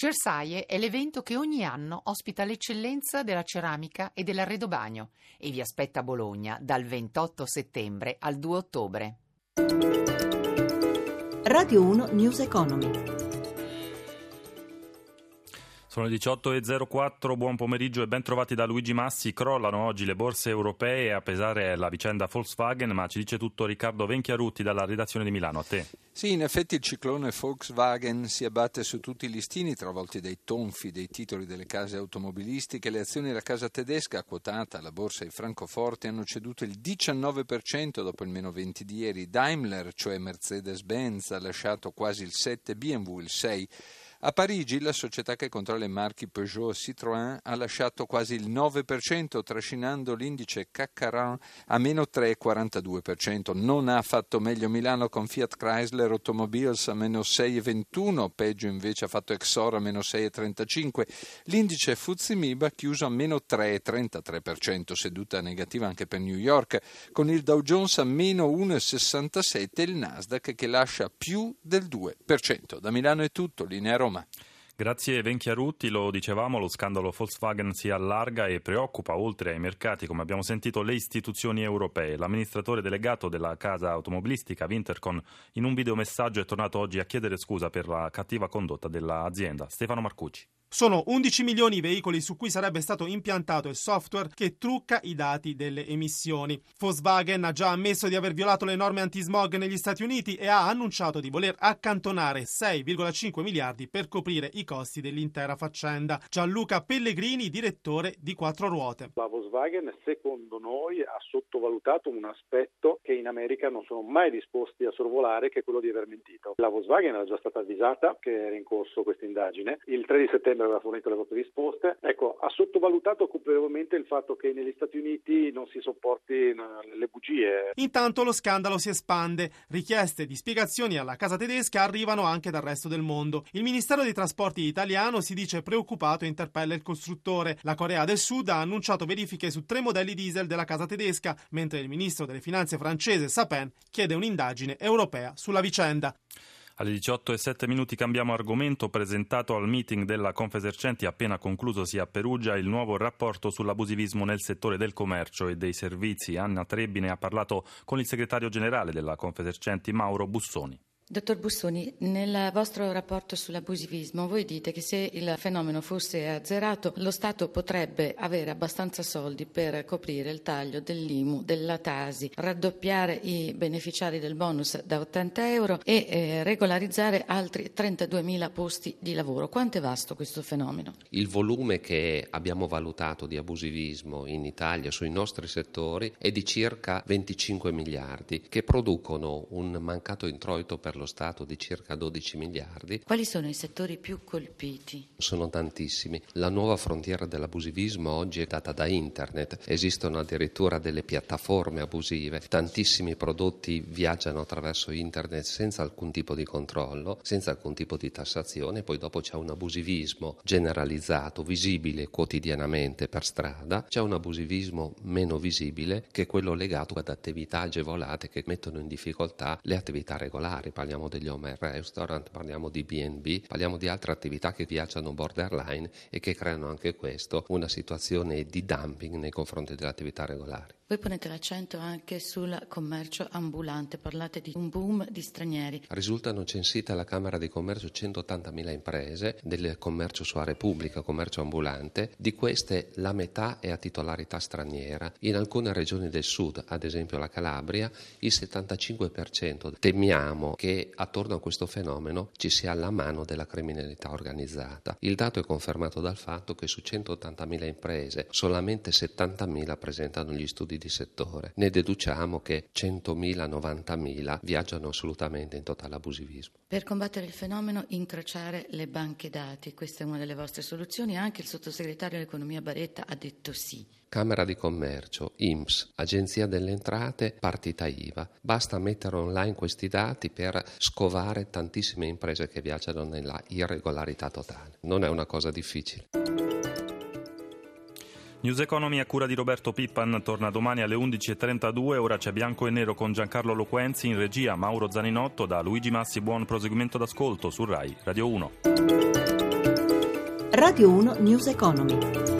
Cersaie è l'evento che ogni anno ospita l'eccellenza della ceramica e dell'arredobagno e vi aspetta a Bologna dal 28 settembre al 2 ottobre. Radio 1 News Economy. Sono le 18.04, buon pomeriggio e ben trovati da Luigi Massi. Crollano oggi le borse europee a pesare la vicenda Volkswagen, ma ci dice tutto Riccardo Venchiarutti dalla redazione di Milano. A te. Sì, in effetti il ciclone Volkswagen si abbatte su tutti i listini, travolti dai tonfi dei titoli delle case automobilistiche. Le azioni della casa tedesca, quotata alla borsa di Francoforte, hanno ceduto il 19% dopo il meno 20 di ieri. Daimler, cioè Mercedes-Benz, ha lasciato quasi il 7, BMW il 6. A Parigi la società che controlla i marchi Peugeot e Citroën ha lasciato quasi il 9%, trascinando l'indice CAC a meno 3,42%. Non ha fatto meglio Milano con Fiat Chrysler Automobiles a meno 6,21%, peggio invece ha fatto Exor a meno 6,35%. L'indice Fuzzi Mib ha chiuso a meno 3,33%, seduta negativa anche per New York, con il Dow Jones a meno 1,67% e il Nasdaq che lascia più del 2%. Da Milano è tutto, linea Roma. Roma. Grazie Venchiarutti, lo dicevamo, lo scandalo Volkswagen si allarga e preoccupa oltre ai mercati, come abbiamo sentito, le istituzioni europee. L'amministratore delegato della casa automobilistica Wintercon in un videomessaggio è tornato oggi a chiedere scusa per la cattiva condotta dell'azienda. Stefano Marcucci. Sono 11 milioni i veicoli su cui sarebbe stato impiantato il software che trucca i dati delle emissioni. Volkswagen ha già ammesso di aver violato le norme anti-smog negli Stati Uniti e ha annunciato di voler accantonare 6,5 miliardi per coprire i costi dell'intera faccenda. Gianluca Pellegrini, direttore di Quattro Ruote. La Volkswagen, secondo noi, ha sottovalutato un aspetto che in America non sono mai disposti a sorvolare, che è quello di aver mentito. La Volkswagen era già stata avvisata che era in corso questa indagine. Il 3 di settembre settembre aveva fornito le vostre risposte. Ecco, ha sottovalutato colpevolmente il fatto che negli Stati Uniti non si sopporti le bugie. Intanto lo scandalo si espande. Richieste di spiegazioni alla casa tedesca arrivano anche dal resto del mondo. Il Ministero dei Trasporti italiano si dice preoccupato e interpella il costruttore. La Corea del Sud ha annunciato verifiche su tre modelli diesel della casa tedesca, mentre il ministro delle finanze francese Sapin chiede un'indagine europea sulla vicenda. Alle 18 e 7 minuti cambiamo argomento. Presentato al meeting della Confesercenti appena conclusosi a Perugia il nuovo rapporto sull'abusivismo nel settore del commercio e dei servizi. Anna Trebine ha parlato con il segretario generale della Confesercenti Mauro Bussoni. Dottor Bussoni, nel vostro rapporto sull'abusivismo voi dite che se il fenomeno fosse azzerato lo Stato potrebbe avere abbastanza soldi per coprire il taglio dell'IMU, della Tasi, raddoppiare i beneficiari del bonus da 80 euro e eh, regolarizzare altri 32 mila posti di lavoro. Quanto è vasto questo fenomeno? Il volume che abbiamo valutato di abusivismo in Italia sui nostri settori è di circa 25 miliardi che producono un mancato introito per lo Stato di circa 12 miliardi. Quali sono i settori più colpiti? Sono tantissimi. La nuova frontiera dell'abusivismo oggi è data da Internet. Esistono addirittura delle piattaforme abusive. Tantissimi prodotti viaggiano attraverso Internet senza alcun tipo di controllo, senza alcun tipo di tassazione. Poi dopo c'è un abusivismo generalizzato, visibile quotidianamente per strada. C'è un abusivismo meno visibile che è quello legato ad attività agevolate che mettono in difficoltà le attività regolari parliamo degli home restaurant, parliamo di B&B, parliamo di altre attività che viaggiano borderline e che creano anche questo una situazione di dumping nei confronti delle attività regolari. Voi ponete l'accento anche sul commercio ambulante, parlate di un boom di stranieri. Risultano censite alla Camera di Commercio 180.000 imprese del commercio su area pubblica, commercio ambulante, di queste la metà è a titolarità straniera. In alcune regioni del sud, ad esempio la Calabria, il 75%. Temiamo attorno a questo fenomeno ci sia la mano della criminalità organizzata. Il dato è confermato dal fatto che su 180.000 imprese solamente 70.000 presentano gli studi di settore. Ne deduciamo che 100.000, 90.000 viaggiano assolutamente in totale abusivismo. Per combattere il fenomeno incrociare le banche dati, questa è una delle vostre soluzioni, anche il sottosegretario all'economia Baretta ha detto sì. Camera di Commercio, IMSS, Agenzia delle Entrate, partita IVA. Basta mettere online questi dati per scovare tantissime imprese che viaggiano nella irregolarità totale. Non è una cosa difficile. News Economy a cura di Roberto Pippan torna domani alle 11.32, ora c'è bianco e nero con Giancarlo Loquenzi, in regia Mauro Zaninotto, da Luigi Massi buon proseguimento d'ascolto su RAI Radio 1. Radio 1 News Economy.